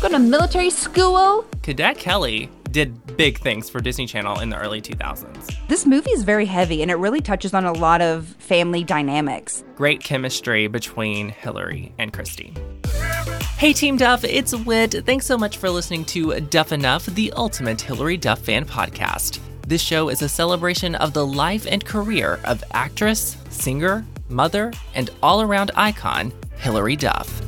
Go to military school. Cadet Kelly did big things for Disney Channel in the early 2000s. This movie is very heavy and it really touches on a lot of family dynamics. Great chemistry between Hilary and Christy. Hey Team Duff, it's Whit. Thanks so much for listening to Duff Enough, the ultimate Hilary Duff fan podcast. This show is a celebration of the life and career of actress, singer, mother, and all around icon, Hilary Duff.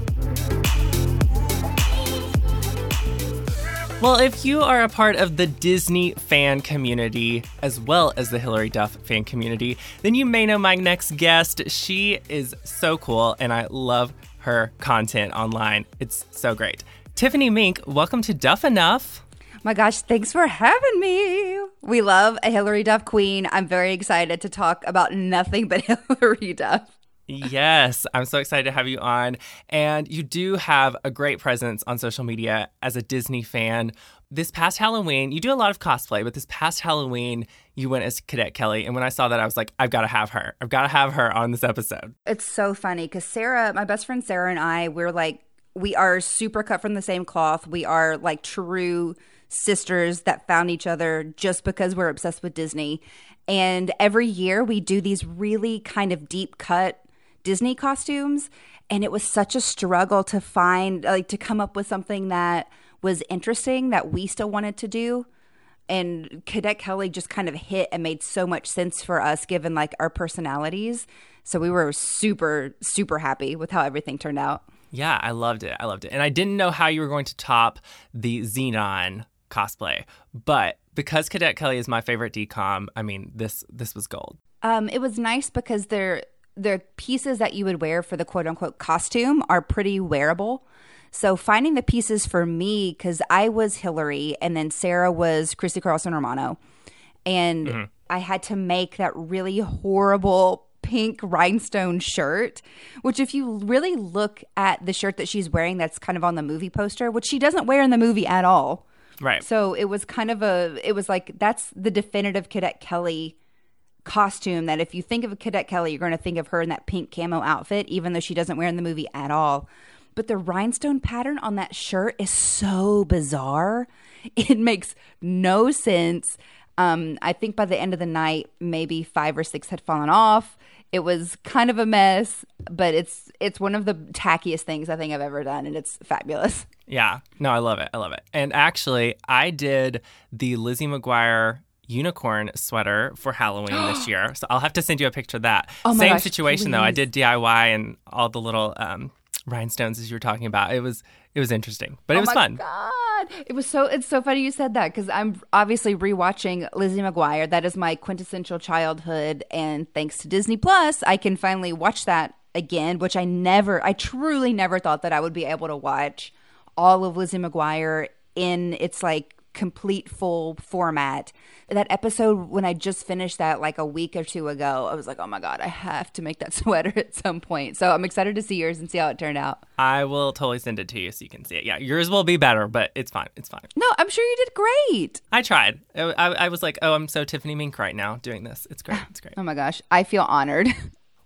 Well, if you are a part of the Disney fan community as well as the Hilary Duff fan community, then you may know my next guest. She is so cool and I love her content online. It's so great. Tiffany Mink, welcome to Duff Enough. My gosh, thanks for having me. We love a Hilary Duff queen. I'm very excited to talk about nothing but Hilary Duff. Yes, I'm so excited to have you on. And you do have a great presence on social media as a Disney fan. This past Halloween, you do a lot of cosplay, but this past Halloween, you went as Cadet Kelly. And when I saw that, I was like, I've got to have her. I've got to have her on this episode. It's so funny because Sarah, my best friend Sarah, and I, we're like, we are super cut from the same cloth. We are like true sisters that found each other just because we're obsessed with Disney. And every year we do these really kind of deep cut Disney costumes. And it was such a struggle to find, like, to come up with something that was interesting that we still wanted to do. And Cadet Kelly just kind of hit and made so much sense for us given like our personalities. So we were super, super happy with how everything turned out. Yeah, I loved it. I loved it. And I didn't know how you were going to top the Xenon cosplay, but because Cadet Kelly is my favorite DCOM, I mean this this was gold. Um, it was nice because they're the pieces that you would wear for the quote unquote costume are pretty wearable. So finding the pieces for me, because I was Hilary and then Sarah was Christy Carlson Romano, and mm-hmm. I had to make that really horrible pink rhinestone shirt, which if you really look at the shirt that she's wearing that's kind of on the movie poster, which she doesn't wear in the movie at all. Right. So it was kind of a it was like that's the definitive Cadet Kelly costume that if you think of a Cadet Kelly, you're going to think of her in that pink camo outfit, even though she doesn't wear in the movie at all. But the rhinestone pattern on that shirt is so bizarre. It makes no sense. Um, I think by the end of the night, maybe five or six had fallen off. It was kind of a mess, but it's it's one of the tackiest things I think I've ever done, and it's fabulous. Yeah, no, I love it. I love it. And actually, I did the Lizzie McGuire unicorn sweater for Halloween this year. So I'll have to send you a picture of that. Oh Same gosh, situation please. though. I did DIY and all the little um, rhinestones as you were talking about. It was it was interesting, but it oh was fun. God, it was so it's so funny you said that because I'm obviously rewatching Lizzie McGuire. That is my quintessential childhood, and thanks to Disney Plus, I can finally watch that again, which I never, I truly never thought that I would be able to watch all of Lizzie McGuire in its like complete full format. That episode when I just finished that like a week or two ago, I was like, "Oh my god, I have to make that sweater at some point." So I'm excited to see yours and see how it turned out. I will totally send it to you so you can see it. Yeah, yours will be better, but it's fine. It's fine. No, I'm sure you did great. I tried. I, I, I was like, "Oh, I'm so Tiffany Mink right now doing this. It's great. It's great." oh my gosh, I feel honored.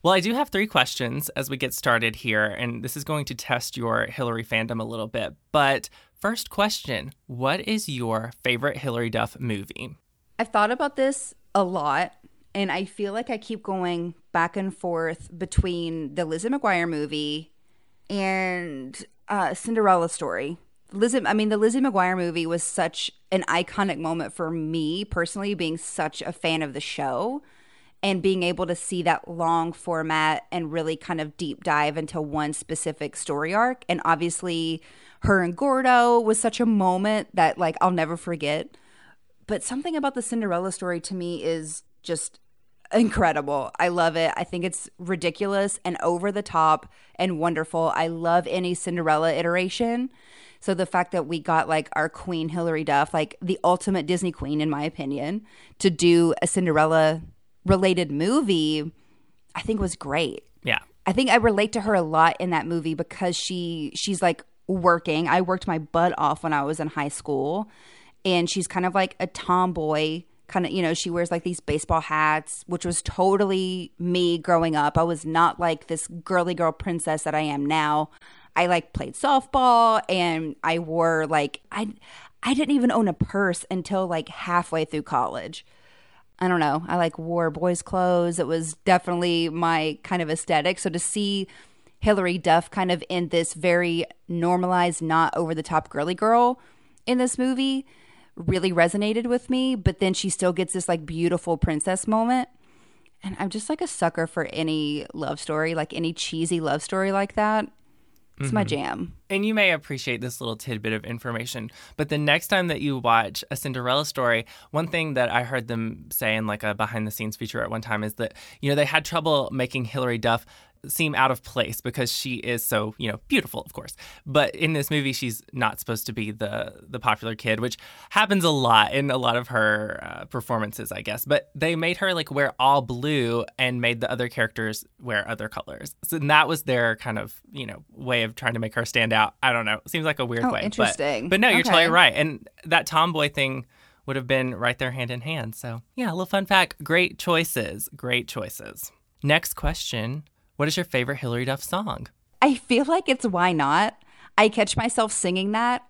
Well, I do have three questions as we get started here, and this is going to test your Hilary fandom a little bit. But first question What is your favorite Hilary Duff movie? I've thought about this a lot, and I feel like I keep going back and forth between the Lizzie McGuire movie and uh, Cinderella story. Lizzie, I mean, the Lizzie McGuire movie was such an iconic moment for me personally, being such a fan of the show and being able to see that long format and really kind of deep dive into one specific story arc. And obviously, her and Gordo was such a moment that, like, I'll never forget. But something about the Cinderella story to me is just incredible. I love it. I think it's ridiculous and over the top and wonderful. I love any Cinderella iteration. So the fact that we got like our queen Hilary Duff, like the ultimate Disney queen in my opinion, to do a Cinderella related movie, I think was great. Yeah. I think I relate to her a lot in that movie because she she's like working. I worked my butt off when I was in high school and she's kind of like a tomboy kind of you know she wears like these baseball hats which was totally me growing up i was not like this girly girl princess that i am now I like played softball and I wore like I I didn't even own a purse until like halfway through college. I don't know. I like wore boys' clothes. It was definitely my kind of aesthetic. So to see Hilary Duff kind of in this very normalized, not over the top girly girl in this movie really resonated with me. But then she still gets this like beautiful princess moment. And I'm just like a sucker for any love story, like any cheesy love story like that. It's my mm-hmm. jam. And you may appreciate this little tidbit of information, but the next time that you watch a Cinderella story, one thing that I heard them say in like a behind the scenes feature at one time is that, you know, they had trouble making Hilary Duff seem out of place because she is so you know beautiful of course. But in this movie she's not supposed to be the the popular kid which happens a lot in a lot of her uh, performances i guess. But they made her like wear all blue and made the other characters wear other colors. So that was their kind of you know way of trying to make her stand out. I don't know. Seems like a weird Oh, way but- interesting. but, no you're Okay. totally right. And that tomboy thing would have been right there hand in hand. So yeah a little fun fact. Great choices. Great choices. Next question what is your favorite Hilary Duff song? I feel like it's why not. I catch myself singing that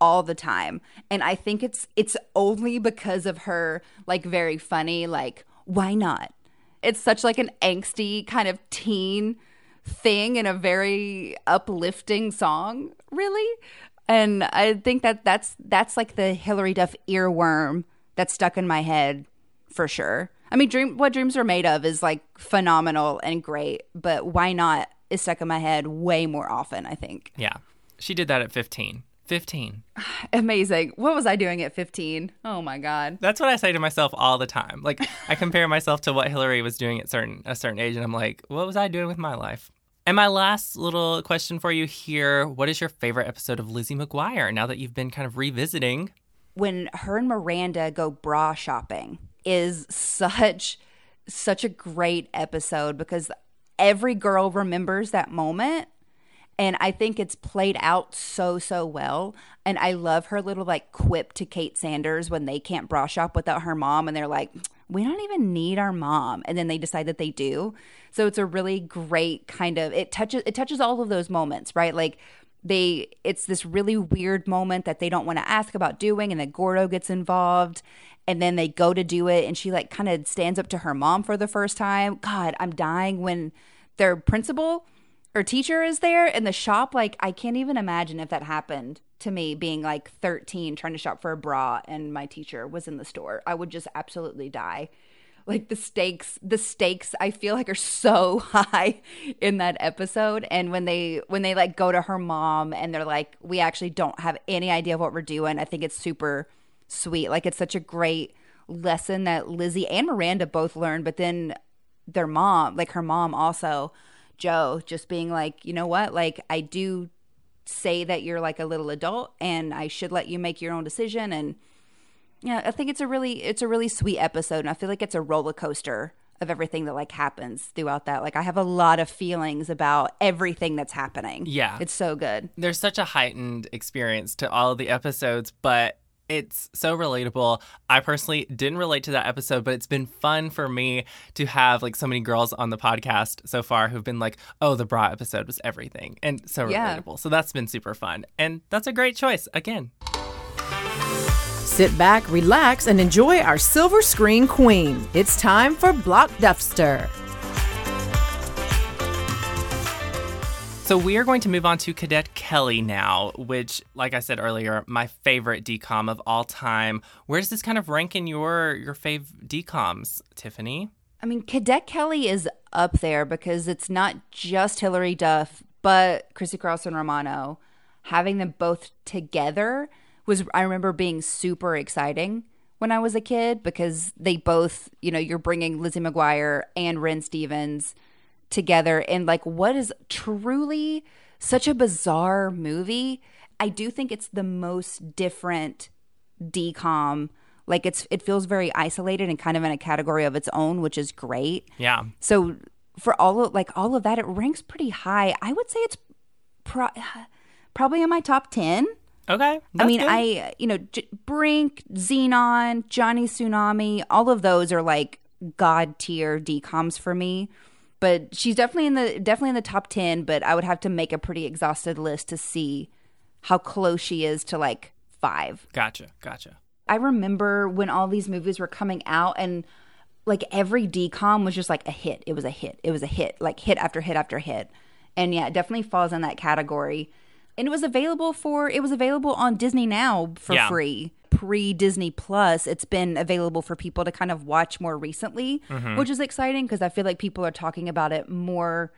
all the time. And I think it's it's only because of her like very funny like why not? It's such like an angsty kind of teen thing in a very uplifting song, really. And I think that that's that's like the Hilary Duff earworm that's stuck in my head for sure. I mean, dream what dreams are made of is like phenomenal and great, but why not is stuck in my head way more often. I think Yeah. She did that at 15. 15. amazing. What was I doing at fifteen? Oh my god. That's what I say to myself all the time. Like I compare myself to what Hilary was doing at certain a certain age and I'm like, what was I doing with my life? And my last little question for you here, what is your favorite episode of Lizzie McGuire now that you've been kind of revisiting? when her and Miranda go bra shopping is such such a great episode because every girl remembers that moment. And I think it's played out so so well. And I love her little like quip to Kate Sanders when they can't bra shop without her mom and they're like we don't even need our mom. And then they decide that they do. So it's a really great kind of it touches it touches all of those moments right? Like they it's this really weird moment that they don't want to ask about doing and then Gordo gets involved and then they go to do it and she like kind of stands up to her mom for the first time. God i'm dying when their principal or teacher is there in the shop. Like i can't even imagine if that happened to me being like 13 trying to shop for a bra and my teacher was in the store. I would just absolutely die. Like the stakes the stakes i feel like are so high in that episode. And when they when they like go to her mom and they're like we actually don't have any idea of what we're doing. I think it's super sweet like it's such a great lesson that lizzie and miranda both learned but then their mom like her mom also joe just being like you know what like i do say that you're like a little adult and i should let you make your own decision and yeah, I think it's a really it's a really sweet episode and I feel like it's a roller coaster of everything that like happens throughout that. Like I have a lot of feelings about everything that's happening. Yeah. It's so good. There's such a heightened experience to all of the episodes, but it's so relatable. I personally didn't relate to that episode, but it's been fun for me to have like so many girls on the podcast so far who've been like, "Oh, the bra episode was everything," and so Yeah. relatable. So that's been super fun, and that's a great choice. Again, Sit back, relax, and enjoy our silver screen queen. It's time for Block So we are going to move on to Cadet Kelly now, which, like I said earlier, my favorite DCOM of all time. Where does this kind of rank in your your fave DCOMs, Tiffany? I mean, Cadet Kelly is up there because it's not just Hilary Duff, but Christy Carlson Romano. Having them both together was, I remember being super exciting when I was a kid because they both, you know, you're bringing Lizzie McGuire and Ren Stevens together in like what is truly such a bizarre movie. I do think it's the most different DCOM. Like it's it feels very isolated and kind of in a category of its own, which is great. Yeah. So for all of like all of that, it ranks pretty high. I would say it's pro- probably in my top ten. Okay. I mean, good. I you know J- Brink, Xenon, Johnny Tsunami, all of those are like god tier DCOMs for me. But she's definitely in the definitely in the top 10, but I would have to make a pretty exhausted list to see how close she is to like 5. Gotcha. Gotcha. I remember when all these movies were coming out and like every DCOM was just like a hit. It was a hit. It was a hit, like hit after hit after hit. And yeah, it definitely falls in that category. And it was available for it was available on Disney Now for Yeah. free. Pre Disney Plus, it's been available for people to kind of watch more recently, mm-hmm. which is exciting because I feel like people are talking about it more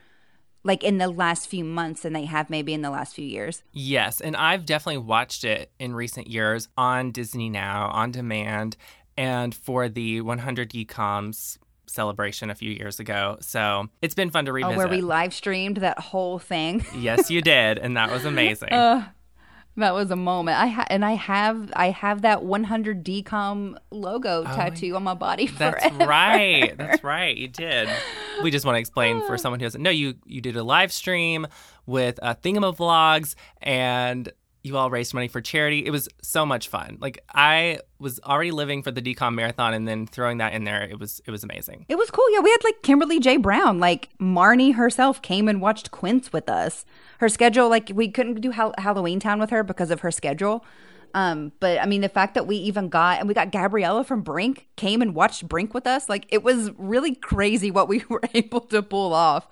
like in the last few months than they have maybe in the last few years. Yes, and I've definitely watched it in recent years on Disney Now, on demand, and for the 100 DComs celebration a few years ago. So it's been fun to Oh, revisit. where we live streamed that whole thing. yes, you did, and that was amazing. Uh, That was a moment. I ha- and I have I have that 100 DCOM logo tattoo on my body forever. That's right. That's right. You did. We just want to explain for someone who doesn't know you. You did a live stream with uh, Thingamavlogs, and you all raised money for charity. It was so much fun. Like I was already living for the DCOM Marathon, and then throwing that in there, it was it was amazing. It was cool. Yeah, we had like Kimberly J. Brown, like Marnie herself came and watched Quints with us. Her schedule, like we couldn't do Hall- Halloween Town with her because of her schedule. Um, but I mean, the fact that we even got and we got Gabriella from Brink came and watched Brink with us, like it was really crazy what we were able to pull off.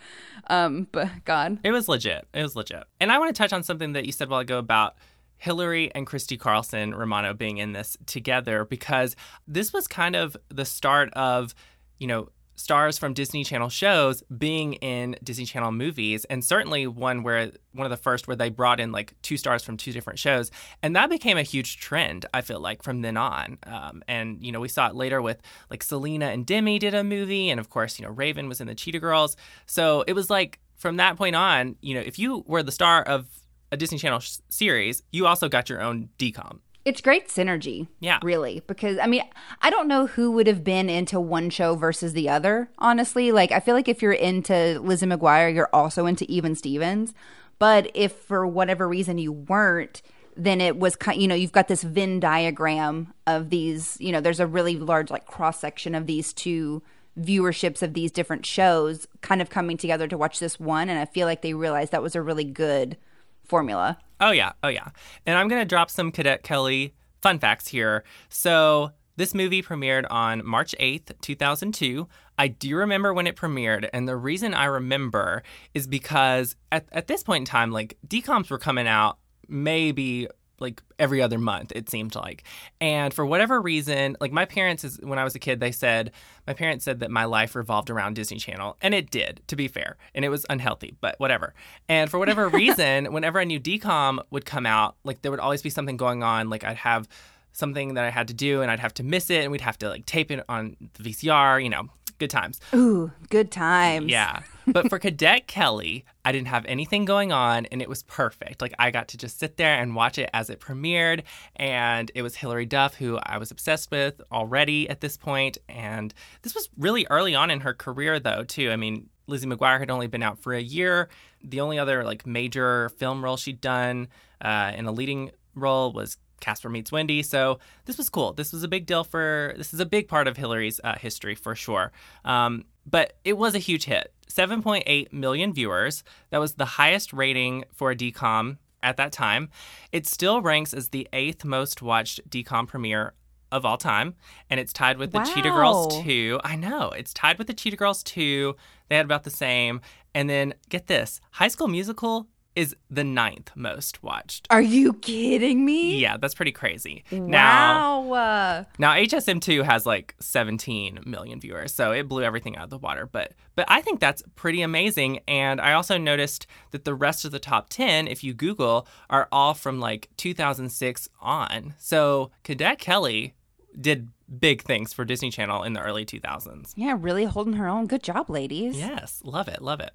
Um, but God, It was legit. It was legit. And I want to touch on something that you said a while ago about Hilary and Christy Carlson Romano being in this together because this was kind of the start of, you know, stars from Disney Channel shows being in Disney Channel movies and certainly one where one of the first where they brought in like two stars from two different shows. And that became a huge trend I feel like from then on. Um, and you know we saw it later with like Selena and Demi did a movie and of course you know Raven was in the Cheetah Girls. So it was like from that point on you know if you were the star of a Disney Channel sh- series you also got your own DCOM it's great synergy. Yeah. Really. Because I mean, I don't know who would have been into one show versus the other, honestly. Like I feel like if you're into Lizzie McGuire, you're also into Even Stevens. But if for whatever reason you weren't, then it was kind you know, you've got this Venn diagram of these, you know, there's a really large like cross section of these two viewerships of these different shows kind of coming together to watch this one and I feel like they realized that was a really good formula. Oh yeah, oh yeah. And I'm gonna drop some Cadet Kelly fun facts here. So this movie premiered on March 8th, 2002. I do remember when it premiered, and the reason I remember is because at, at this point in time, like decoms were coming out maybe like every other month it seemed like. And for whatever reason like my parents is when i was a kid they said my parents said that my life revolved around disney channel and it did to be fair and it was unhealthy but whatever. And for whatever reason whenever a new DCOM would come out like there would always be something going on like i'd have something that i had to do and i'd have to miss it and we'd have to like tape it on the vcr you know good times Ooh, good times. yeah. But for Cadet Kelly, I didn't have anything going on and it was perfect. Like I got to just sit there and watch it as it premiered. And it was Hilary Duff, who I was obsessed with already at this point. And this was really early on in her career, though, too. I mean, Lizzie McGuire had only been out for a year. The only other like major film role she'd done uh, in a leading role was Casper Meets Wendy. So this was cool. This was a big deal for. This is a big part of Hilary's uh, history for sure. Um, but it was a huge hit. 7.8 million viewers. That was the highest rating for a DCOM at that time. It still ranks as the eighth most watched DCOM premiere of all time, and it's tied with the Cheetah Girls Wow. 2. I know, it's tied with the Cheetah Girls 2. They had about the same. And then get this High School Musical is the ninth most watched. Are you kidding me? Yeah, that's pretty crazy. Now, Wow. Uh, now HSM2 has like 17 million viewers, so it blew everything out of the water. But but I think that's pretty amazing. And I also noticed that the rest of the top 10, if you Google, are all from like 2006 on. So Cadet Kelly did big things for Disney Channel in the early 2000s. yeah, really holding her own. Good job, ladies. Yes, love it, love it.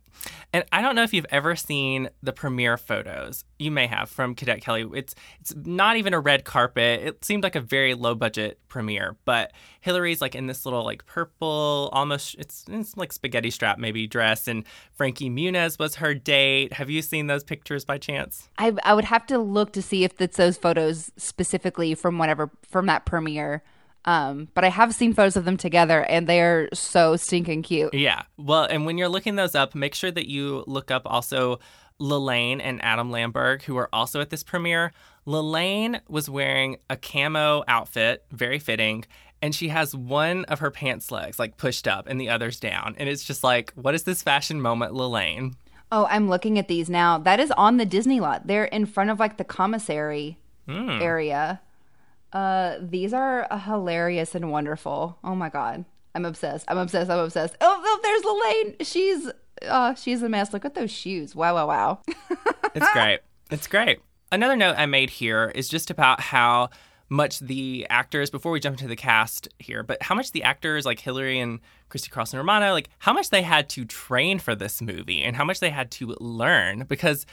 And I don't know if you've ever seen the premiere photos. You may have from Cadet Kelly. It's it's not even a red carpet. It seemed like a very low budget premiere, but Hilary's like in this little like purple, almost it's, it's like spaghetti strap maybe dress, and Frankie Muniz was her date. Have you seen those pictures by chance? I, I would have to look to see if it's those photos specifically from whatever from that premiere. Um, but I have seen photos of them together, and they are so stinking cute. Yeah. Well, and when you're looking those up, make sure that you look up also Lalaine and Adam Lamberg, who are also at this premiere. Lalaine was wearing a camo outfit, very fitting, and she has one of her pants legs like pushed up and the other's down. And it's just like, what is this fashion moment, Lalaine? Oh, I'm looking at these now. That is on the Disney lot. They're in front of like the commissary Hmm. area. Uh, these are hilarious and wonderful. Oh my god, I'm obsessed. I'm obsessed. I'm obsessed. Oh, oh there's Lalaine. She's uh, she's a mess. Look at those shoes. Wow, wow, wow. It's great. It's great. Another note I made here is just about how much the actors, before we jump into the cast here, but how much the actors like Hilary and Christy Carlson Romano, like how much they had to train for this movie and how much they had to learn because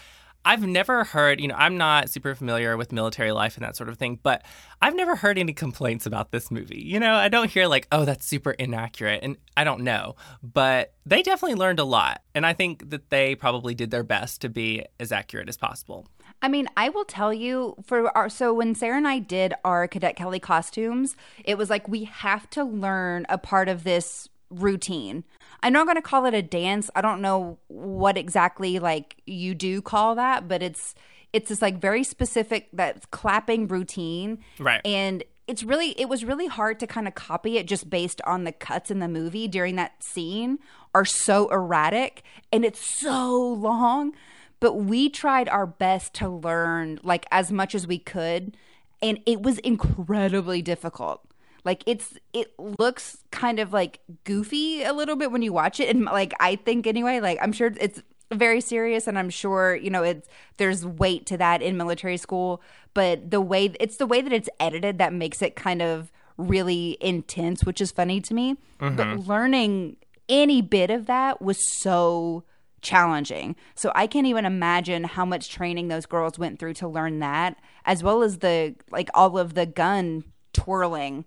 I've never heard, you know, I'm not super familiar with military life and that sort of thing, but I've never heard any complaints about this movie. You know, I don't hear like, oh, that's super inaccurate. And I don't know, but they definitely learned a lot. And I think that they probably did their best to be as accurate as possible. I mean, I will tell you for our so when Sarah and I did our Cadet Kelly costumes, it was like we have to learn a part of this routine. I'm going to call it a dance. I don't know what exactly like you do call that, but it's it's this like very specific that clapping routine. Right. And it's really it was really hard to kind of copy it just based on the cuts in the movie during that scene are so erratic and it's so long but we tried our best to learn like as much as we could and it was incredibly difficult like it's it looks kind of like goofy a little bit when you watch it. And like i think anyway like i'm sure it's very serious and i'm sure you know it's there's weight to that in military school. But the way it's the way that it's edited that makes it kind of really intense which is funny to me. But mm-hmm. learning any bit of that was so challenging. So I can't even imagine how much training those girls went through to learn that, as well as the like all of the gun twirling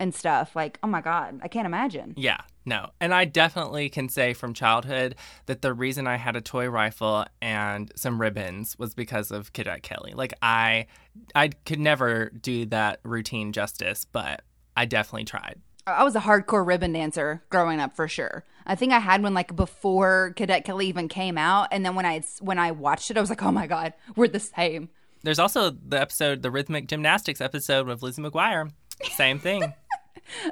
and stuff. Like, oh my god, I can't imagine. Yeah, no. And I definitely can say from childhood that the reason I had a toy rifle and some ribbons was because of Cadet Kelly. Like I I could never do that routine justice, but I definitely tried. I was a hardcore ribbon dancer growing up for sure. I think I had one like before Cadet Kelly even came out, and then when I when I watched it, I was like, oh my god, we're the same. There's also the episode, the rhythmic gymnastics episode with Lizzie McGuire. Same thing.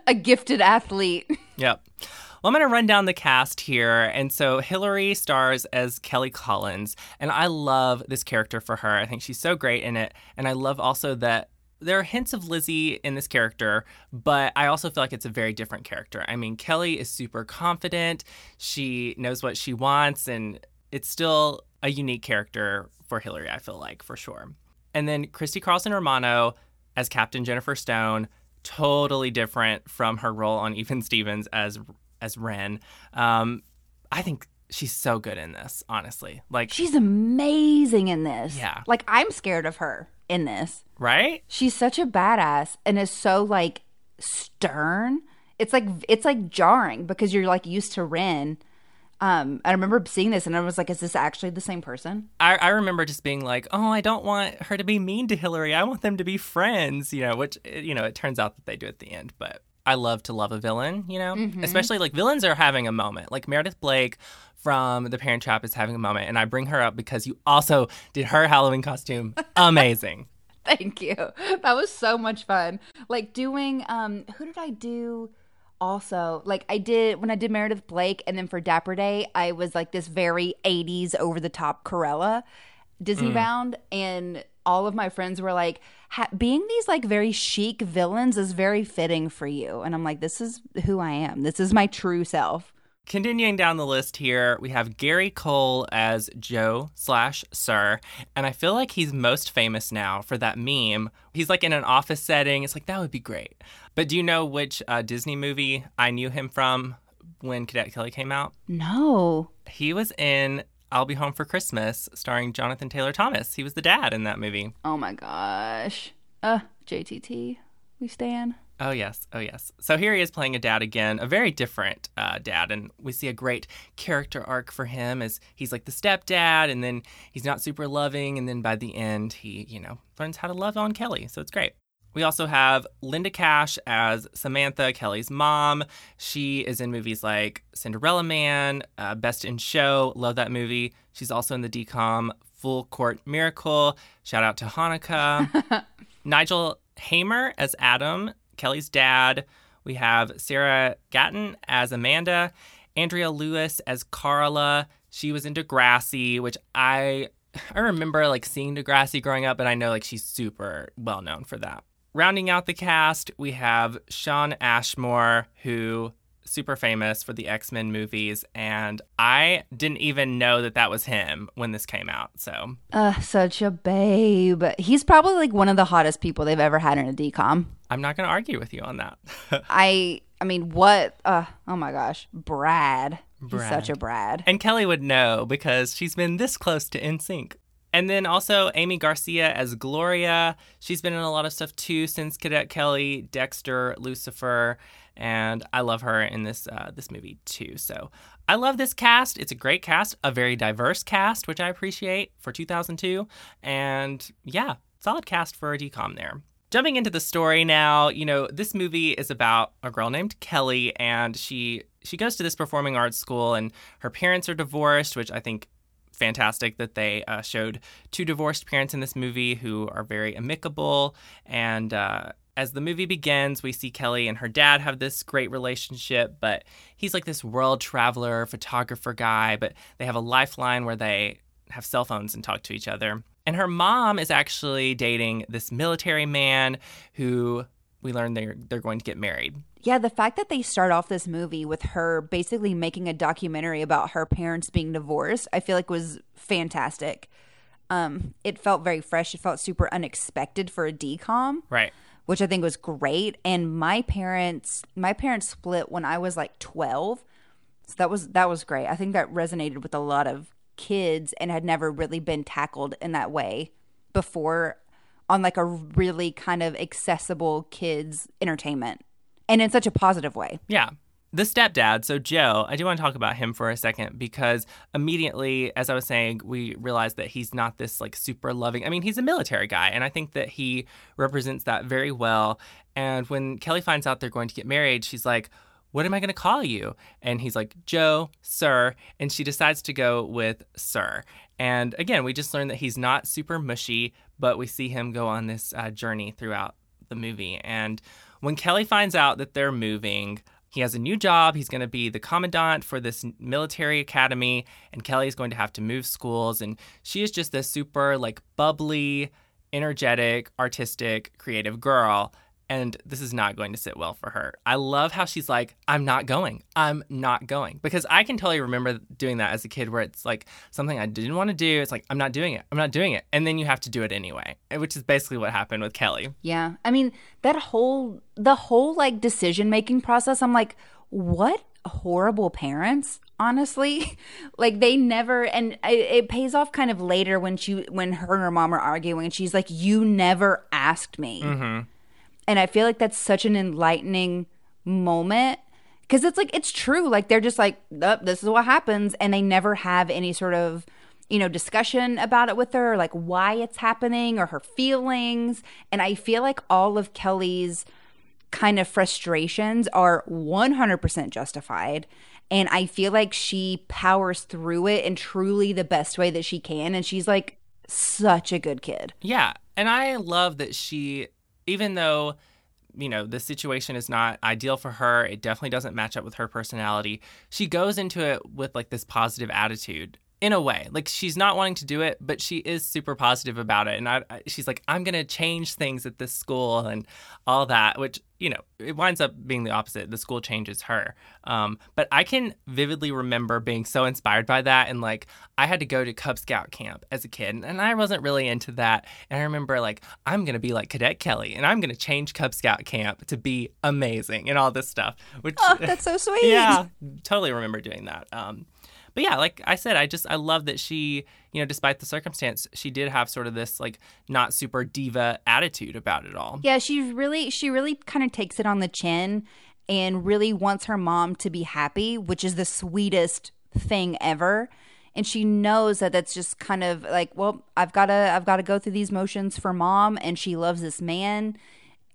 A gifted athlete. Yep. Well, I'm going to run down the cast here. And so Hilary stars as Kelly Collins. And I love this character for her. I think she's so great in it. And I love also that there are hints of Lizzie in this character, but I also feel like it's a very different character. I mean, Kelly is super confident. She knows what she wants. And it's still a unique character for Hilary, I feel like, for sure. And then Christy Carlson Romano as Captain Jennifer Stone totally different from her role on Even Stevens as as Ren. Um, I think she's so good in this, honestly. Like, She's amazing in this. Yeah. Like I'm scared of her in this. right? She's such a badass and is so like stern. It's like it's like jarring because you're like used to Ren. Um, I remember seeing this and I was like, "Is this actually the same person?" I, I remember just being like, oh, I don't want her to be mean to Hilary. I want them to be friends, you know, which, you know, it turns out that they do at the end. But I love to love a villain, you know, especially like villains are having a moment. Like Meredith Blake from The Parent Trap is having a moment. And I bring her up because you also did her Halloween costume amazing. Thank you. That was so much fun. Like doing um who did I do also? Like I did when I did Meredith Blake and then for Dapper Day, I was like this very 80s over the top Cruella Disney mm. bound and all of my friends were like ha- being these like very chic villains is very fitting for you and I'm like this is who I am. This is my true self. Continuing down the list here, we have Gary Cole as Joe slash Sir, and I feel like he's most famous now for that meme. He's like in an office setting. It's like that would be great. But do you know which uh, Disney movie I knew him from when Cadet Kelly came out? No. He was in I'll Be Home for Christmas, starring Jonathan Taylor Thomas. He was the dad in that movie. Oh my gosh. Uh JTT. We stand. Oh, yes. Oh, yes. So here he is playing a dad again, a very different uh, dad. And we see a great character arc for him as he's like the stepdad, and then he's not super loving. And then by the end, he, you know, learns how to love on Kelly. So it's great. We also have Linda Kash as Samantha, Kelly's mom. She is in movies like Cinderella Man, uh, Best in Show. Love that movie. She's also in the DCOM Full Court Miracle. Shout out to Hanukkah. Nigel Hamer as Adam, Kelly's dad. We have Sarah Gadon as Amanda, Andrea Lewis as Carla. She was in Degrassi, which I I remember like seeing Degrassi growing up, and I know like she's super well known for that. Rounding out the cast, we have Shawn Ashmore, who super famous for the X-Men movies and I didn't even know that that was him when this came out. So, uh such a babe. He's probably like one of the hottest people they've ever had in a DCOM. I'm not going to argue with you on that. I I mean, what uh oh my gosh, Brad. Brad. He's such a Brad. And Kelly would know because she's been this close to NSYNC. And then also Aimee Garcia as Gloria. She's been in a lot of stuff too since Cadet Kelly, Dexter, Lucifer, and I love her in this uh, this movie too. So I love this cast. It's a great cast, a very diverse cast, which I appreciate for 2002. And yeah, solid cast for a DCOM there. Jumping into the story now, you know, this movie is about a girl named Kelly and she she goes to this performing arts school and her parents are divorced, which I think fantastic that they uh, showed two divorced parents in this movie who are very amicable. And uh, as the movie begins, we see Kelly and her dad have this great relationship, but he's like this world traveler, photographer guy, but they have a lifeline where they have cell phones and talk to each other. And her mom is actually dating this military man who we learn they're they're going to get married. Yeah, the fact that they start off this movie with her basically making a documentary about her parents being divorced, I feel like was fantastic. Um, it felt very fresh. It felt super unexpected for a DCOM. Right. Which I think was great. And my parents my parents split when I was like 12. So that was that was great. I think that resonated with a lot of kids and had never really been tackled in that way before on like a really kind of accessible kids entertainment and in such a positive way. Yeah. The stepdad, so Joe, I do want to talk about him for a second because immediately, as I was saying, we realized that he's not this like super loving. I mean, he's a military guy, and I think that he represents that very well. And when Kelly finds out they're going to get married, she's like, what am I going to call you? And he's like, Joe, sir. And she decides to go with sir. And again, we just learned that he's not super mushy, but we see him go on this uh, journey throughout the movie. And when Kelly finds out that they're moving, he has a new job. He's going to be the commandant for this military academy, and Kelly's going to have to move schools. And she is just this super, like, bubbly, energetic, artistic, creative girl and this is not going to sit well for her. I love how she's like, I'm not going. I'm not going. Because I can totally remember doing that as a kid where it's like something I didn't want to do. It's like, I'm not doing it. I'm not doing it. And then you have to do it anyway, which is basically what happened with Kelly. Yeah. I mean, that whole, the whole like decision making process, I'm like, what horrible parents honestly like they never and it, it, pays off kind of later when she when her and her mom are arguing and she's like you never asked me mm-hmm and I feel like that's such an enlightening moment because it's like, it's true. Like, they're just like, oh, this is what happens. And they never have any sort of, you know, discussion about it with her, like why it's happening or her feelings. And I feel like all of Kelly's kind of frustrations are 100% justified. And I feel like she powers through it in truly the best way that she can. And she's like such a good kid. Yeah. And I love that she even though you know the situation is not ideal for her it definitely doesn't match up with her personality she goes into it with like this positive attitude in a way. Like she's not wanting to do it but she is super positive about it. And I, I, she's like i'm gonna change things at this school and all that which you know it winds up being the opposite. The school changes her. Um, but i can vividly remember being so inspired by that and like i had to go to cub scout camp as a kid and i wasn't really into that. And i remember like i'm gonna be like cadet kelly and i'm gonna change cub scout camp to be amazing and all this stuff which oh that's so sweet. Yeah totally remember doing that. Um, but yeah, like I said, I just I love that she, you know, despite the circumstance, she did have sort of this like not super diva attitude about it all. Yeah, she's really she really kind of takes it on the chin and really wants her mom to be happy, which is the sweetest thing ever. And she knows that that's just kind of like, well, I've got to I've got to go through these motions for mom and she loves this man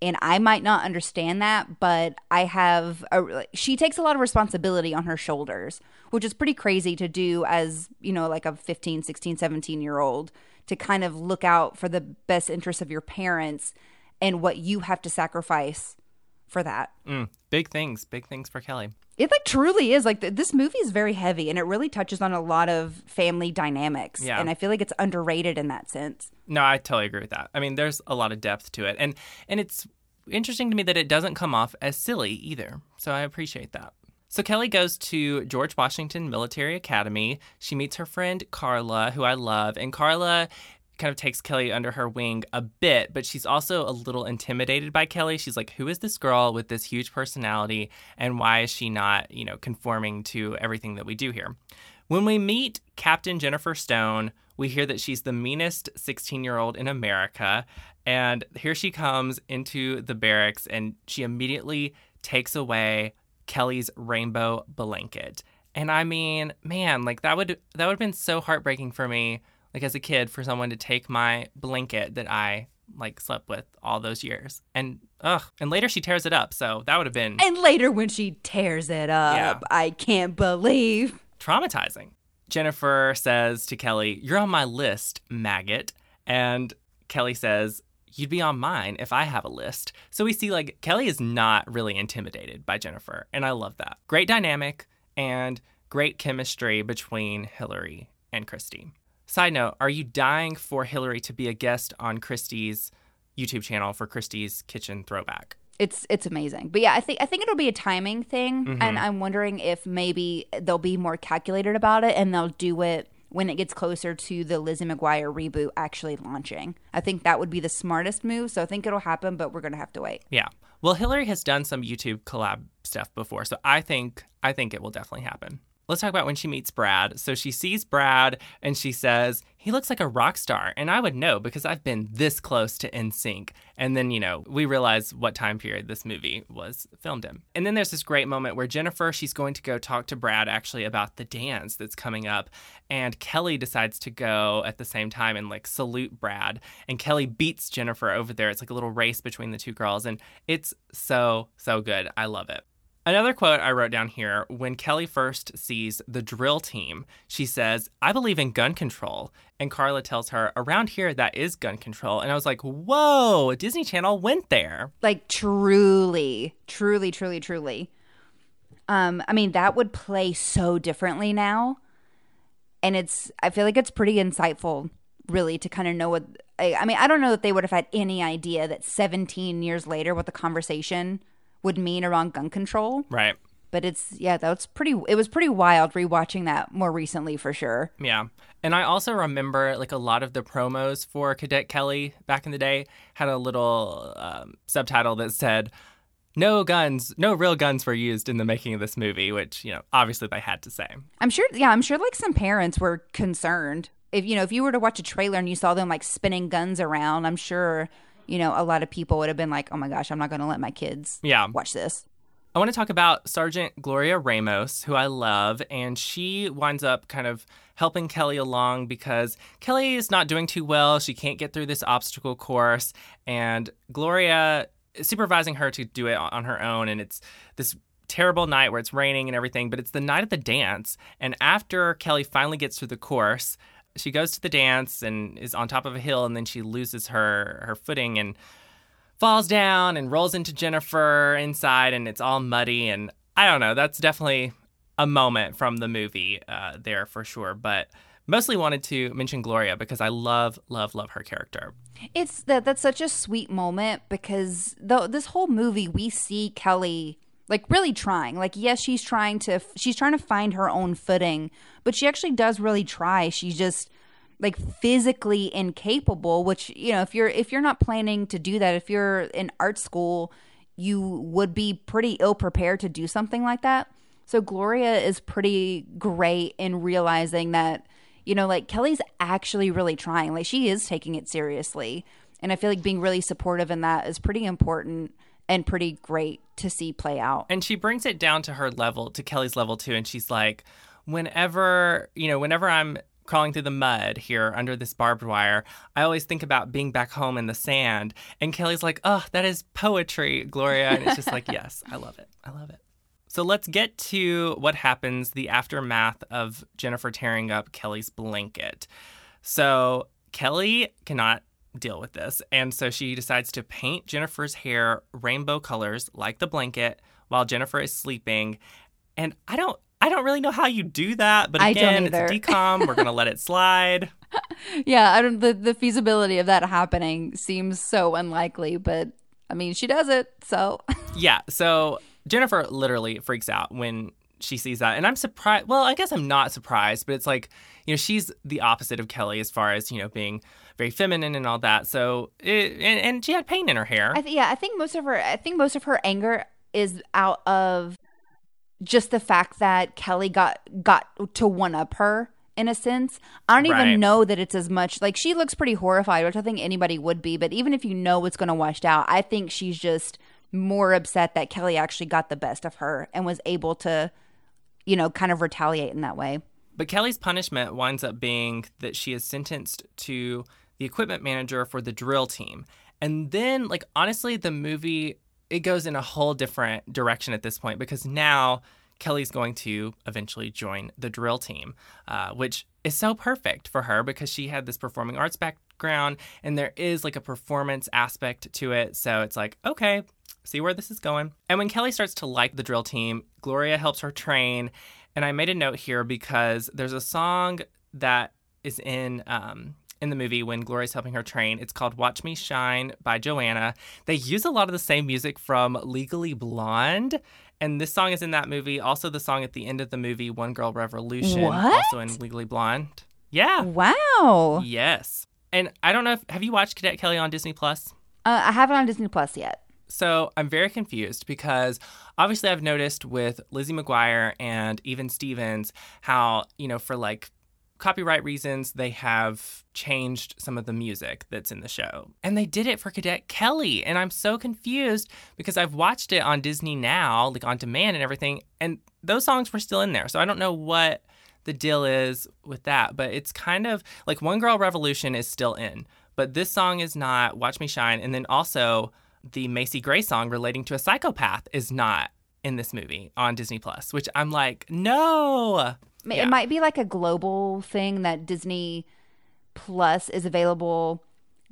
And I might not understand that, but I have a, she takes a lot of responsibility on her shoulders, which is pretty crazy to do as, you know, like a 15, 16, 17 year old to kind of look out for the best interests of your parents and what you have to sacrifice for that. Mm, big things, big things for Kelly. It like truly is like th- this movie is very heavy and it really touches on a lot of family dynamics. Yeah. And I feel like it's underrated in that sense. No, I totally agree with that. I mean, there's a lot of depth to it, and and it's interesting to me that it doesn't come off as silly either. So I appreciate that. So Kelly goes to George Washington Military Academy. She meets her friend Carla, who I love, and Carla kind of takes Kelly under her wing a bit, but she's also a little intimidated by Kelly. She's like, "Who is this girl with this huge personality, and why is she not, you know, conforming to everything that we do here?" When we meet Captain Jennifer Stone, we hear that she's the meanest 16 year old in America. And here she comes into the barracks and she immediately takes away Kelly's rainbow blanket. And I mean, man, like that would that would have been so heartbreaking for me, like as a kid, for someone to take my blanket that I like slept with all those years. And ugh. And later she tears it up. So that would have been And later when she tears it up, Yeah. I can't believe. traumatizing. Jennifer says to Kelly, You're on my list, maggot. And Kelly says, You'd be on mine if I have a list. So we see like Kelly is not really intimidated by Jennifer. And I love that. Great dynamic and great chemistry between Hilary and Christy. Side note, are you dying for Hilary to be a guest on Christy's YouTube channel for Christy's Kitchen Throwback? It's it's amazing. But yeah, I think I think it'll be a timing thing Mm-hmm. and I'm wondering if maybe they'll be more calculated about it and they'll do it when it gets closer to the Lizzie McGuire reboot actually launching. I think that would be the smartest move, so I think it'll happen, but we're going to have to wait. Yeah. Well, Hilary has done some YouTube collab stuff before, so I think I think it will definitely happen. Let's talk about when she meets Brad. So she sees Brad and she says, "He looks like a rock star." And I would know because I've been this close to NSYNC. And then, you know, we realize what time period this movie was filmed in. And then there's this great moment where Jennifer, she's going to go talk to Brad actually about the dance that's coming up, and Kelly decides to go at the same time and like salute Brad. And Kelly beats Jennifer over there. It's like a little race between the two girls and it's so so good. I love it. Another quote I wrote down here when Kelly first sees the drill team, she says, I believe in gun control. And Carla tells her, around here, that is gun control. And I was like, whoa, Disney Channel went there. Like truly, truly, truly, truly. Um, I mean, that would play so differently now. And it's I feel like it's pretty insightful really to kind of know what I, I mean, I don't know that they would have had any idea that 17 years later what the conversation would mean around gun control. Right. But it's yeah, that was pretty it was pretty wild rewatching that more recently for sure. Yeah. And I also remember like a lot of the promos for Cadet Kelly back in the day had a little um, subtitle that said, no guns, no real guns were used in the making of this movie, which, you know, obviously they had to say. I'm sure yeah, I'm sure like some parents were concerned. If you know, if you were to watch a trailer and you saw them like spinning guns around, I'm sure, you know, a lot of people would have been like, "Oh my gosh, I'm not going to let my kids Yeah. watch this." I want to talk about Sergeant Gloria Ramos, who I love, and she winds up kind of helping Kelly along because Kelly is not doing too well. She can't get through this obstacle course, and Gloria is supervising her to do it on her own. And it's this terrible night where it's raining and everything, but it's the night of the dance. And after Kelly finally gets through the course, she goes to the dance and is on top of a hill, and then she loses her her footing and falls down and rolls into Jennifer inside, and it's all muddy. And I don't know. That's definitely a moment from the movie uh, there for sure. But mostly wanted to mention Gloria because I love, love, love her character. It's that that's such a sweet moment because though this whole movie we see Kelly like really trying. Like yes, she's trying to she's trying to find her own footing, but she actually does really try. She's just like physically incapable, which you know, if you're if you're not planning to do that, if you're in art school, you would be pretty ill prepared to do something like that. So Gloria is pretty great in realizing that you know, like Kelly's actually really trying. Like she is taking it seriously. And I feel like being really supportive in that is pretty important and pretty great to see play out. And she brings it down to her level, to Kelly's level too. And she's like, whenever, you know, whenever I'm crawling through the mud here under this barbed wire, I always think about being back home in the sand. And Kelly's like, oh, that is poetry, Gloria. And it's just like, yes, I love it. I love it. So let's get to what happens the aftermath of Jennifer tearing up Kelly's blanket. So Kelly cannot deal with this. And so she decides to paint Jennifer's hair rainbow colors like the blanket while Jennifer is sleeping. And I don't I don't really know how you do that, but again, it's a DCOM. We're gonna let it slide. Yeah, I don't the, the feasibility of that happening seems so unlikely, but I mean she does it, so Yeah, so Jennifer literally freaks out when she sees that. And I'm surprised well, I guess I'm not surprised, but it's like, you know, she's the opposite of Kelly as far as, you know, being very feminine and all that. So, it, and, and, she had pain in her hair. I th- yeah, I think most of her, I think most of her anger is out of just the fact that Kelly got got to one up her in a sense. I don't right. even know that it's as much like she looks pretty horrified, which I think anybody would be. But even if you know what's going to wash out, I think she's just more upset that Kelly actually got the best of her and was able to, you know, kind of retaliate in that way. But Kelly's punishment winds up being that she is sentenced to the equipment manager for the drill team. And then, like, honestly, the movie it goes in a whole different direction at this point because now Kelly's going to eventually join the drill team, uh, which is so perfect for her because she had this performing arts background and there is like a performance aspect to it. So it's like, okay, see where this is going. And when Kelly starts to like the drill team, Gloria helps her train. And I made a note here because there's a song that is in um, in the movie when Gloria's helping her train. It's called Watch Me Shine by Joanna. They use a lot of the same music from Legally Blonde. And this song is in that movie. Also, the song at the end of the movie, One Girl Revolution, what? also in Legally Blonde. Yeah. Wow. Yes. And I don't know if have you watched Cadet Kelly on Disney Plus? Uh, I haven't on Disney Plus yet. So I'm very confused because obviously I've noticed with Lizzie McGuire and even Stevens how, you know, for like copyright reasons, they have changed some of the music that's in the show. And they did it for Cadet Kelly. And I'm so confused because I've watched it on Disney now, like on demand and everything, and those songs were still in there. So I don't know what the deal is with that, but it's kind of like One Girl Revolution is still in, but this song is not Watch Me Shine. And then also the Macy Gray song relating to a psychopath is not in this movie on Disney Plus, which I'm like, no. Yeah. It might be like a global thing that Disney Plus is available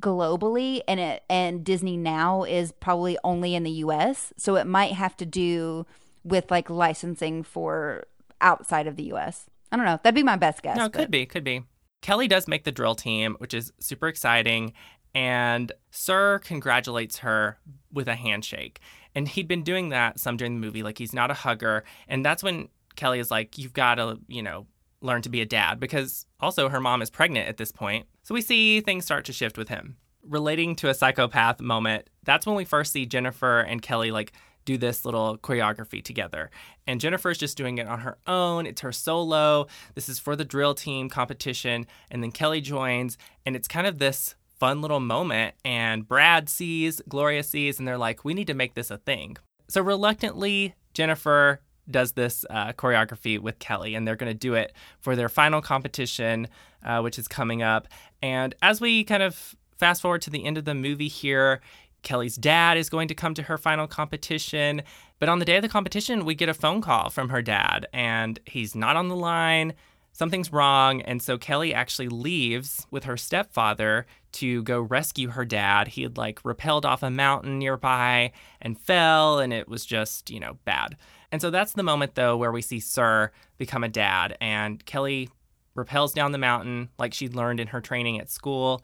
globally and it and Disney Now is probably only in the US. So it might have to do with like licensing for outside of the US. I don't know. That'd be my best guess. No, it could be, could be. Kelly does make the drill team, which is super exciting. And Sir congratulates her with a handshake. And he'd been doing that some during the movie. Like he's not a hugger. And that's when Kelly is like, you've got to, you know, learn to be a dad because also her mom is pregnant at this point. So we see things start to shift with him. Relating to a psychopath moment, that's when we first see Jennifer and Kelly like do this little choreography together. And Jennifer's just doing it on her own. It's her solo. This is for the drill team competition. And then Kelly joins, and it's kind of this fun little moment. And Brad sees, Gloria sees, and they're like, we need to make this a thing. So reluctantly, Jennifer does this uh, choreography with Kelly, and they're going to do it for their final competition, uh, which is coming up. And as we kind of fast forward to the end of the movie here, Kelly's dad is going to come to her final competition. But on the day of the competition, we get a phone call from her dad, and he's not on the line. Something's wrong. And so Kelly actually leaves with her stepfather to go rescue her dad. He had like rappelled off a mountain nearby and fell, and it was just, you know, bad. And so that's the moment, though, where we see Sir become a dad, and Kelly rappels down the mountain like she'd learned in her training at school.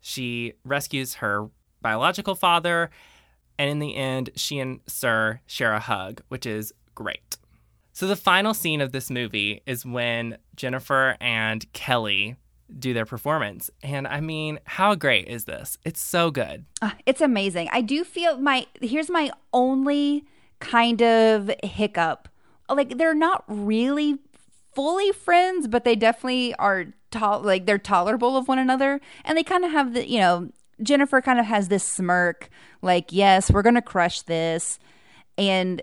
She rescues her biological father, and in the end, she and Sir share a hug, which is great. So the final scene of this movie is when Jennifer and Kelly do their performance. And I mean, how great is this? It's so good. Uh, it's amazing. I do feel my here's my only kind of hiccup. Like they're not really fully friends, but they definitely are to- like they're tolerable of one another, and they kind of have the you know Jennifer kind of has this smirk, like yes, we're gonna crush this, and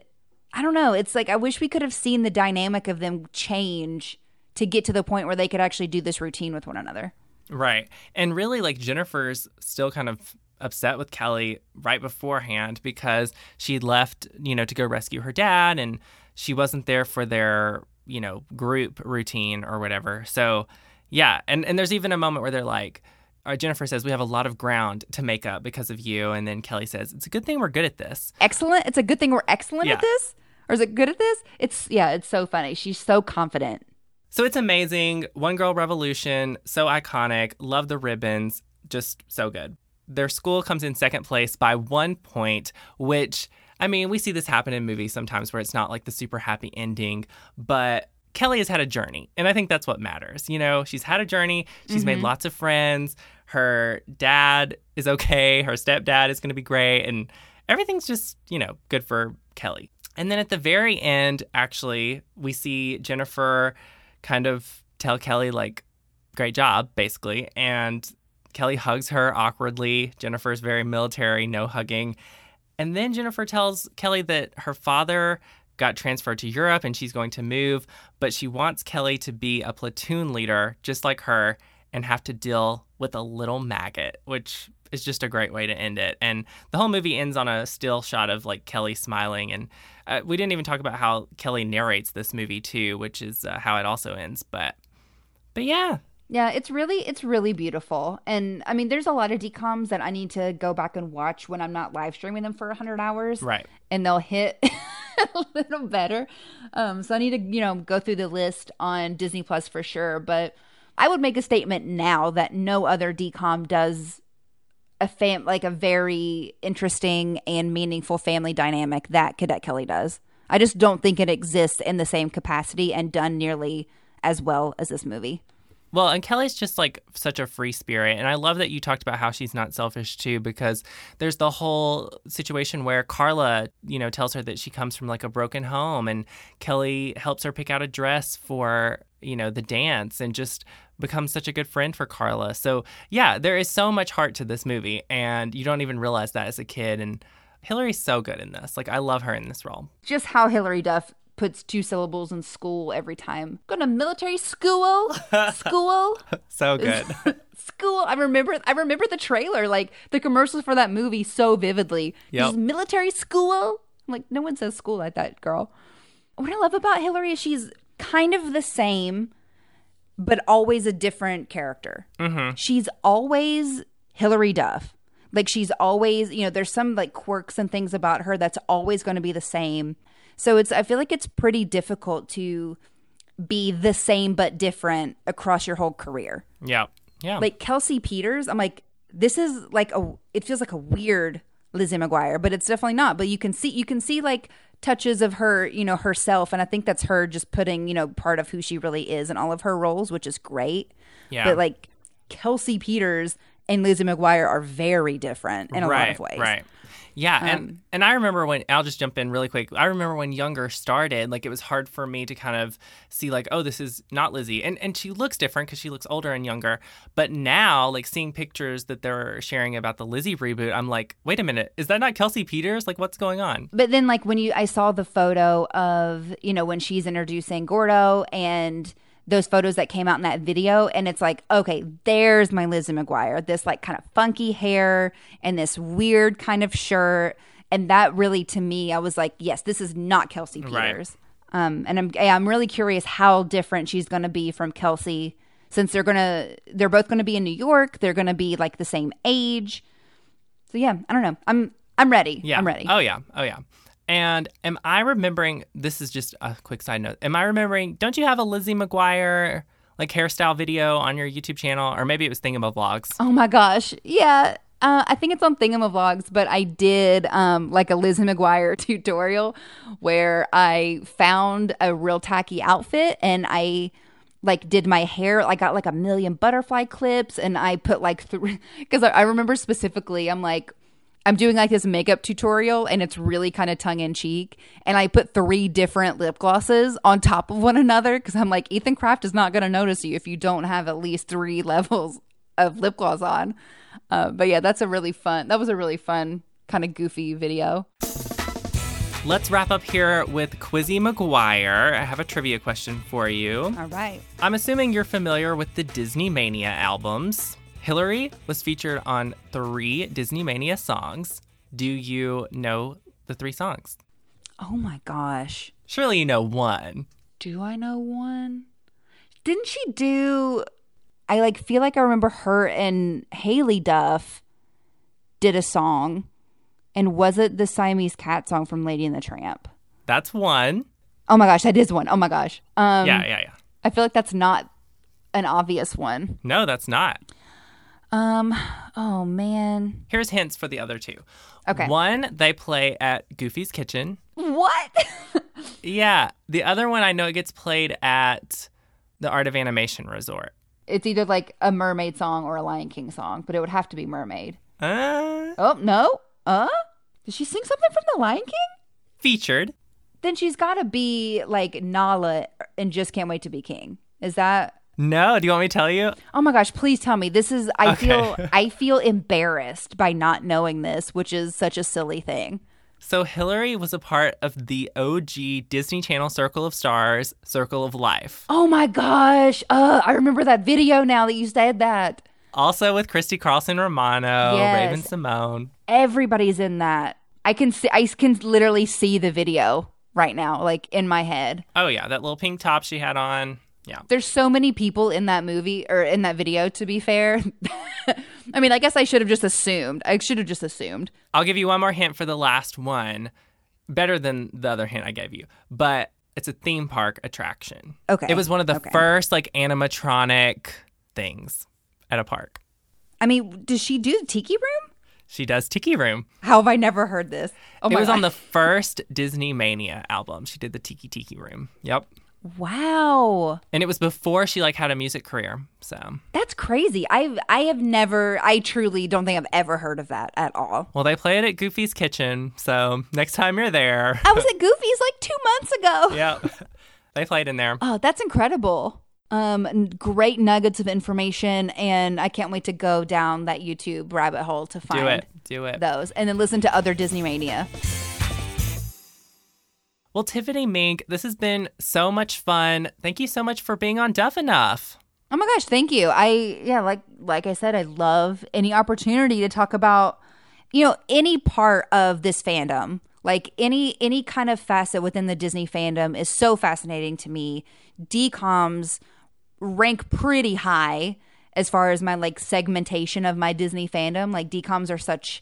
I don't know. It's like I wish we could have seen the dynamic of them change to get to the point where they could actually do this routine with one another. Right. And really, like, Jennifer's still kind of upset with Kelly right beforehand because she left, you know, to go rescue her dad and she wasn't there for their, you know, group routine or whatever. So, yeah. And, and there's even a moment where they're like, uh, Jennifer says, We have a lot of ground to make up because of you. And then Kelly says, It's a good thing we're good at this. Excellent. It's a good thing we're excellent Yeah. at this? Or is it good at this? It's, yeah, it's so funny. She's so confident. So it's amazing. One Girl Revolution, so iconic. Love the ribbons. Just so good. Their school comes in second place by one point, which, I mean, we see this happen in movies sometimes where it's not like the super happy ending, but Kelly has had a journey. And I think that's what matters. You know, she's had a journey, she's made mm-hmm. lots of friends. Her dad is okay, her stepdad is going to be great. And everything's just, you know, good for Kelly. And then at the very end, actually, we see Jennifer kind of tell Kelly, like, great job, basically. And Kelly hugs her awkwardly. Jennifer's very military, no hugging. And then Jennifer tells Kelly that her father got transferred to Europe and she's going to move, but she wants Kelly to be a platoon leader just like her and have to deal with a little maggot, which is just a great way to end it. And the whole movie ends on a still shot of like Kelly smiling. And uh, we didn't even talk about how Kelly narrates this movie too, which is uh, how it also ends. But, but yeah, Yeah, it's really it's really beautiful. And I mean there's a lot of DCOMs that I need to go back and watch when I'm not live streaming them for 100 hours. right. And they'll hit a little better. Um so I need to, you know, go through the list on Disney Plus for sure, but I would make a statement now that no other DCOM does a fam like a very interesting and meaningful family dynamic that Cadet Kelly does. I just don't think it exists in the same capacity and done nearly as well as this movie. Well, and Kelly's just like such a free spirit. And I love that you talked about how she's not selfish too, because there's the whole situation where Carla, you know, tells her that she comes from like a broken home and Kelly helps her pick out a dress for, you know, the dance and just becomes such a good friend for Carla. So, yeah, there is so much heart to this movie and you don't even realize that as a kid. And Hilary's so good in this. Like, I love her in this role. just how Hilary Duff puts two syllables in school every time. Going to military school, school, So good. school. I remember, I remember the trailer, like the commercials for that movie, so vividly. Just military school. I'm like, no one says school like that, girl. What I love about Hilary is she's kind of the same, but always a different character. Mm-hmm. She's always Hilary Duff. Like she's always, you know, there's some like quirks and things about her that's always going to be the same. So it's I feel like it's pretty difficult to be the same but different across your whole career. yeah. Yeah. Like Kelsey Peters, I'm like this is like a it feels like a weird Lizzie McGuire, but it's definitely not. But you can see you can see like touches of her, you know, herself and I think that's her just putting, you know, part of who she really is in all of her roles, which is great. yeah. But like Kelsey Peters and Lizzie McGuire are very different in a right, lot of ways. Right. Yeah, and um, and I remember when I'll just jump in really quick. I remember when Younger started, like it was hard for me to kind of see like, oh, this is not Lizzie, and and she looks different because she looks older and younger. But now, like seeing pictures that they're sharing about the Lizzie reboot, I'm like, wait a minute, is that not Kelsey Peters? Like, what's going on? But then like when you I saw the photo of, you know, when she's introducing Gordo and those photos that came out in that video and it's like, okay, there's my Lizzie McGuire. This like kind of funky hair and this weird kind of shirt. And that really to me, I was like, yes, this is not Kelsey Right. Peters. Um, and I'm I'm really curious how different she's going to be from Kelsey since they're gonna they're both going to be in New York. They're going to be like the same age. So yeah, I don't know. I'm I'm ready. Yeah, I'm ready. Oh yeah, oh yeah. And am I remembering? This is just a quick side note. Am I remembering? Don't you have a Lizzie McGuire like hairstyle video on your YouTube channel, or maybe it was Thingamavlogs? Oh my gosh. Yeah. Uh, I think it's on Thingamavlogs, but I did um, like a Lizzie McGuire tutorial where I found a real tacky outfit and I like did my hair. I got like a million butterfly clips and I put like three because I, I remember specifically. I'm like. I'm doing like this makeup tutorial and it's really kind of tongue in cheek. And I put three different lip glosses on top of one another because I'm like, Ethan Craft is not going to notice you if you don't have at least three levels of lip gloss on. Uh, but yeah, that's a really fun, that was a really fun kind of goofy video. Let's wrap up here with Quizzy McGuire. I have a trivia question for you. All right. I'm assuming you're familiar with the Disney Mania albums. Hilary was featured on three Disney Mania songs. Do you know the three songs? Oh my gosh. Surely you know one. Do I know one? Didn't she do I like feel like I remember her and Haylie Duff did a song. And was it the Siamese cat song from Lady and the Tramp? That's one. Oh my gosh, that is one. Oh my gosh. Um Yeah, yeah, yeah. I feel like that's not an obvious one. No, that's not. Um oh man. Here's hints for the other two. Okay. One, they play at Goofy's Kitchen. What? Yeah. The other one, I know it gets played at the Art of Animation Resort. it's either like a mermaid song or a Lion King song, but it would have to be mermaid. Uh, Oh, no. Uh? Did she sing something from the Lion King? featured. Then she's got to be like Nala and just can't wait to be king. Is that No, do you want me to tell you? Oh my gosh, please tell me. This is I Okay. feel I feel embarrassed by not knowing this, which is such a silly thing. So Hilary was a part of the OG Disney Channel Circle of Stars, Circle of Life. Oh my gosh. Uh I remember that video now that you said that. Also with Christy Carlson Romano, Yes. Raven-Symoné. Everybody's in that. I can see I can literally see the video right now like in my head. Oh yeah, that little pink top she had on. Yeah. There's so many people in that movie or in that video to be fair. I mean, I guess I should have just assumed. I should have just assumed. I'll give you one more hint for the last one. Better than the other hint I gave you. But it's a theme park attraction. Okay. It was one of the Okay. first like animatronic things at a park. I mean, does she do the Tiki Room? She does Tiki Room. How have I never heard this? Oh it my was on the first Disney Mania album. She did the Tiki Tiki Room. Yep. Wow. And it was before she like had a music career. So, That's crazy. I've I have never I truly don't think I've ever heard of that at all. well, they play it at Goofy's Kitchen. So next time you're there, I was at Goofy's like 2 months ago. yeah. they played in there. Oh, that's incredible. Um great nuggets of information and I can't wait to go down that YouTube rabbit hole to find Do it, do it. those and then listen to other Disney Mania. Well, Tiffany Mink, this has been so much fun. Thank you so much for being on Duff Enough. Oh my gosh, thank you. I yeah, like like I said, I love any opportunity to talk about you know any part of this fandom. Like any any kind of facet within the Disney fandom is so fascinating to me. DCOMs rank pretty high as far as my like segmentation of my Disney fandom. Like DCOMs are such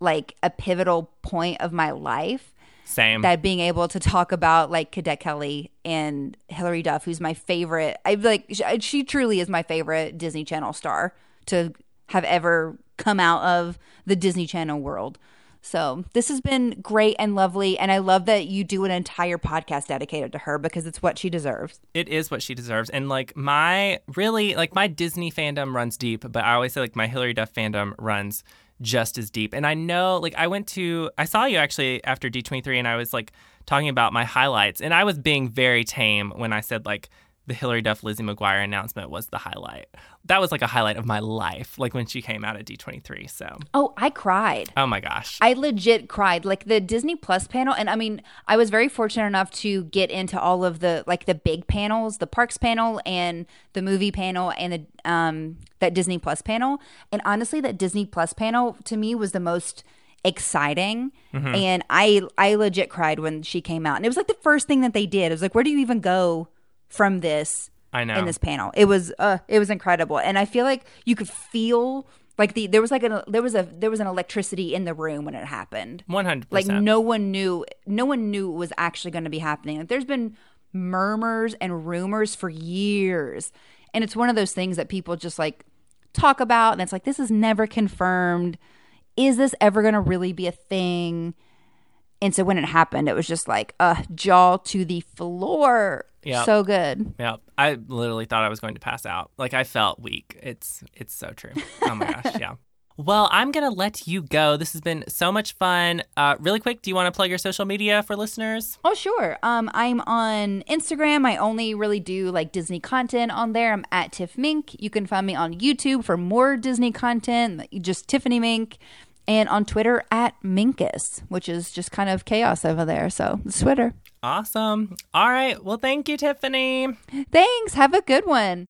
like a pivotal point of my life Same. that being able to talk about like Cadet Kelly and Hilary Duff, who's my favorite. I like she, she truly is my favorite Disney Channel star to have ever come out of the Disney Channel world. So this has been great and lovely, and I love that you do an entire podcast dedicated to her because it's what she deserves. it is what she deserves. And like my really like my Disney fandom runs deep, but I always say like my Hilary Duff fandom runs just as deep. And I know like I went to I saw you actually after D23 and I was like talking about my highlights and I was being very tame when I said like the Hilary Duff Lizzie McGuire announcement was the highlight. That was like a highlight of my life, like when she came out at D23. So, Oh, I cried. oh my gosh. I legit cried. Like the Disney Plus panel, and I mean, I was very fortunate enough to get into all of the like the big panels, the parks panel and the movie panel and the um that Disney Plus panel. And honestly, that Disney Plus panel to me was the most exciting and I I legit cried when she came out. And it was like the first thing that they did. It was like where do you even go from this I know. in this panel. It was uh it was incredible. And I feel like you could feel like the there was like a there was a there was an electricity in the room when it happened. 100%. Like no one knew no one knew it was actually going to be happening. Like there's been murmurs and rumors for years. And it's one of those things that people just like talk about and it's like this is never confirmed. Is this ever going to really be a thing? And so when it happened, it was just like uh jaw to the floor. Yeah. So good. Yeah, I literally thought I was going to pass out. Like I felt weak. It's it's so true. Oh my gosh, yeah. Well, I'm gonna let you go. This has been so much fun. Uh, really quick, do you want to plug your social media for listeners? Oh, sure. Um, I'm on Instagram. I only really do like Disney content on there. I'm at Tiff Mink. You can find me on YouTube for more Disney content, just Tiffany Mink. And on Twitter at Minkus, which is just kind of chaos over there. So it's Twitter. Awesome. All right. Well, thank you, Tiffany. Thanks. Have a good one.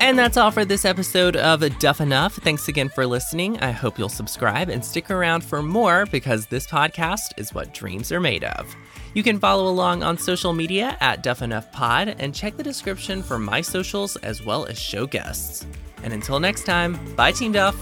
And that's all for this episode of Duff Enough. Thanks again for listening. I hope you'll subscribe and stick around for more because this podcast is what dreams are made of. You can follow along on social media at Duff Enough Pod and check the description for my socials as well as show guests. And until next time, bye, Team Duff.